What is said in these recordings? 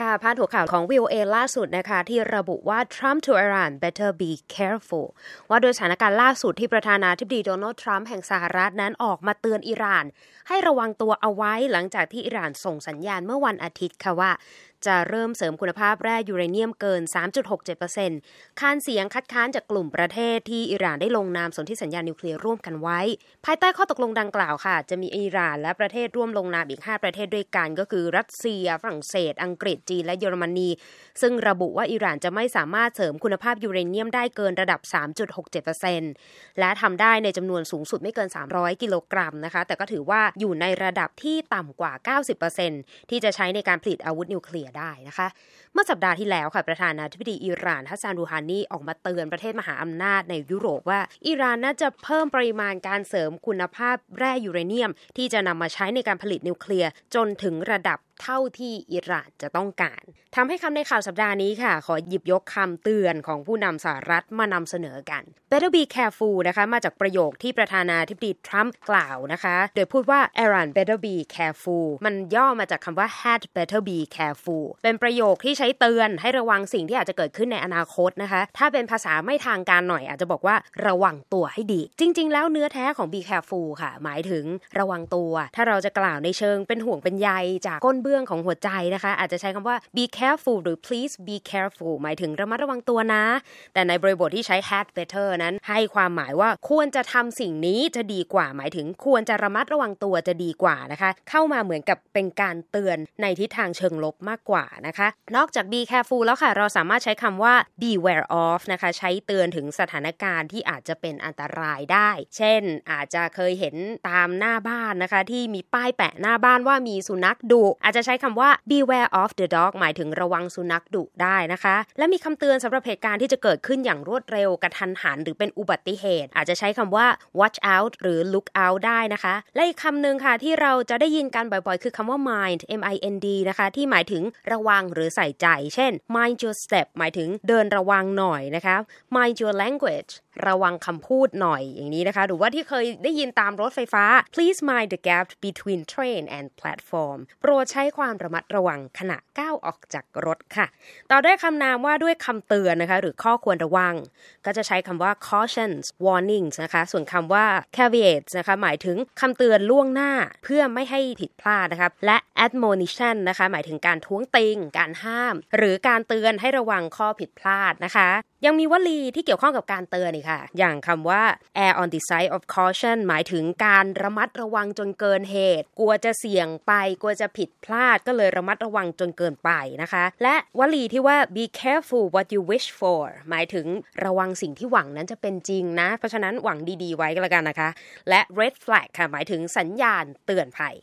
ค่ะพาดหัวข่าวของ VOA ล่าสุดนะคะ ที่ระบุว่า Trump to Iran better be careful ว่าโดยสถานการณ์ล่าสุดที่ประธานาธิบดีโดนัลด์ทรัมป์แห่งสหรัฐนั้นออกมาเตือนอิหร่าน ให้ระวังตัวเอาไว้หลังจากที่อิหร่านส่งสัญญาณเมื่อวันอาทิตย์ค่ะว่าจะเริ่มเสริมคุณภาพแร่ยูเรเนียมเกิน 3.67%ค้านเสียงคัดค้านจากกลุ่มประเทศที่อิหร่านได้ลงนามสนธิสัญญานิวเคลียร์ร่วมกันไว้ ภายใต้ข้อตกลงดังกล่าวค่ะ จะมีอิหร่านและประเทศร่วมลงนามอีก 5 ประเทศด้วยกัน ก็คือรัสเซีย ฝรั่งเศส อังกฤษจีนและเยอรมนี ซึ่งระบุว่าอิหร่านจะไม่สามารถเสริมคุณภาพยูเรเนียมได้เกินระดับ 3.67%และทำได้ในจำนวนสูงสุดไม่เกิน 300 กิโลกรัมนะคะ แต่ก็ถือว่าอยู่ในระดับที่ต่ำกว่า 90%ที่จะใช้ในการผลิตอาวุธนิวเคลียร์ได้นะคะ เมื่อสัปดาห์ที่แล้วค่ะประธานาธิบดีอิหร่านฮัสซานรูฮานีออกมาเตือนประเทศมหาอำนาจในยุโรปว่า อิหร่านน่าจะเพิ่มปริมาณการเสริมคุณภาพแร่ยูเรเนียม ที่จะนำมาใช้ในการผลิตนิวเคลียร์จนถึงระดับ เท่าที่อิหร่านจะต้องการทำให้คำในข่าวสัปดาห์นี้ค่ะ ขอหยิบยกคำเตือนของผู้นำสหรัฐมานำเสนอกัน Better be careful นะคะ มาจากประโยคที่ประธานาธิบดีทรัมป์กล่าวนะคะ โดยพูดว่า Iran better be careful มันย่อมาจากคำว่า had better be careful เป็นประโยคที่ใช้เตือนให้ระวังสิ่งที่อาจจะเกิดขึ้นในอนาคตนะคะ ถ้าเป็นภาษาไม่ทางการหน่อยอาจจะบอกว่าระวังตัวให้ดี จริง ๆ แล้วเนื้อแท้ของ be careful ค่ะ หมายถึงระวังตัว ถ้าเราจะกล่าวในเชิงเป็นห่วงเป็นใยจากก้นเบื้องของหัวใจนะคะ อาจจะใช้คำว่า be careful หรือ please be careful หมายถึงระมัดระวังตัวนะ แต่ในบริบทที่ใช้ had better นั้น ให้ความหมายว่าควรจะทำสิ่งนี้จะดีกว่า หมายถึงควรจะระมัดระวังตัวจะดีกว่านะคะ เข้ามาเหมือนกับเป็นการเตือนในทิศทางเชิงลบมากกว่านะคะ นอกจาก be careful แล้วค่ะ เราสามารถใช้คำว่า beware of นะคะ ใช้เตือนถึงสถานการณ์ที่อาจจะเป็นอันตรายได้ เช่น อาจจะเคยเห็นตามหน้าบ้านนะคะ ที่มีป้ายแปะหน้าบ้านว่ามีสุนัขดุอาจจะใช้คำว่า beware of the dog หมายถึงระวังสุนัขดุได้นะคะ และมีคำเตือนสำหรับเหตุการณ์ที่จะเกิดขึ้นอย่างรวดเร็วกระทันหันหรือเป็นอุบัติเหตุ อาจจะใช้คำว่า watch out หรือ look out ได้นะคะ และอีกคำหนึ่งค่ะที่เราจะได้ยินกันบ่อยๆ คือคำว่า mind m i n d นะคะที่หมายถึงระวังหรือใส่ใจ เช่น mind your step หมายถึงเดินระวังหน่อยนะคะ mind your language ระวังคำพูดหน่อยอย่างนี้นะคะ หรือว่าที่เคยได้ยินตามรถไฟฟ้า please mind the gap between train and platform โปรดใช้ความระมัดระวังขณะก้าวออกจากรถค่ะ ต่อด้วยคำนามว่าด้วยคำเตือนนะคะ หรือข้อควรระวัง ก็จะใช้คำว่า cautions warnings นะคะ ส่วนคำว่า caveats นะคะ หมายถึงคำเตือนล่วงหน้าเพื่อไม่ให้ผิดพลาดนะคะและ admonition นะคะ หมายถึงการท้วงติง การห้าม หรือการเตือนให้ระวังข้อผิดพลาดนะคะยังมีวลีที่เกี่ยวข้องกับการเตือนอีกค่ะ อย่างคำว่า air on the side of caution หมายถึงการระมัดระวังจนเกินเหตุ กลัวจะเสี่ยงไป กลัวจะผิดพลาด ก็เลยระมัดระวังจนเกินไปนะคะ และวลีที่ว่า be careful what you wish for หมายถึงระวังสิ่งที่หวังนั้นจะเป็นจริงนะ เพราะฉะนั้นหวังดีๆไว้ก็แล้วกันนะคะ และ red flag ค่ะ หมายถึงสัญญาณเตือนภัย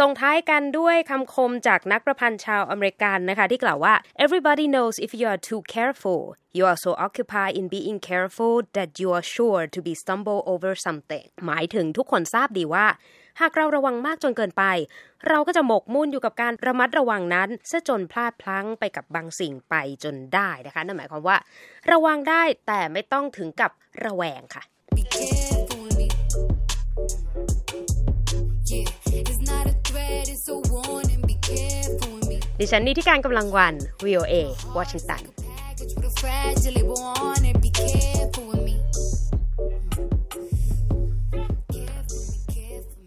ส่งท้ายกันด้วยคำคมจากนักประพันธ์ชาวอเมริกันนะคะ ที่กล่าวว่า everybody knows if you are too careful you are so occupied in being careful that you are sure to be stumble over something หมายถึงทุกคนทราบดีว่า หากเราระวังมากจนเกินไป เราก็จะหมกมุ่นอยู่กับการระมัดระวังนั้นซะจนพลาดพลั้งไปกับบางสิ่งไปจนได้นะคะนั่นหมายความว่า ระวังได้แต่ไม่ต้องถึงกับระแวงค่ะ Be careful with me. Yeah, it's not a threat, it's a warning. Be careful with me. ดิฉันนี่ที่การกำลังวัน VOA วอชิงตัน gradually warn and be careful.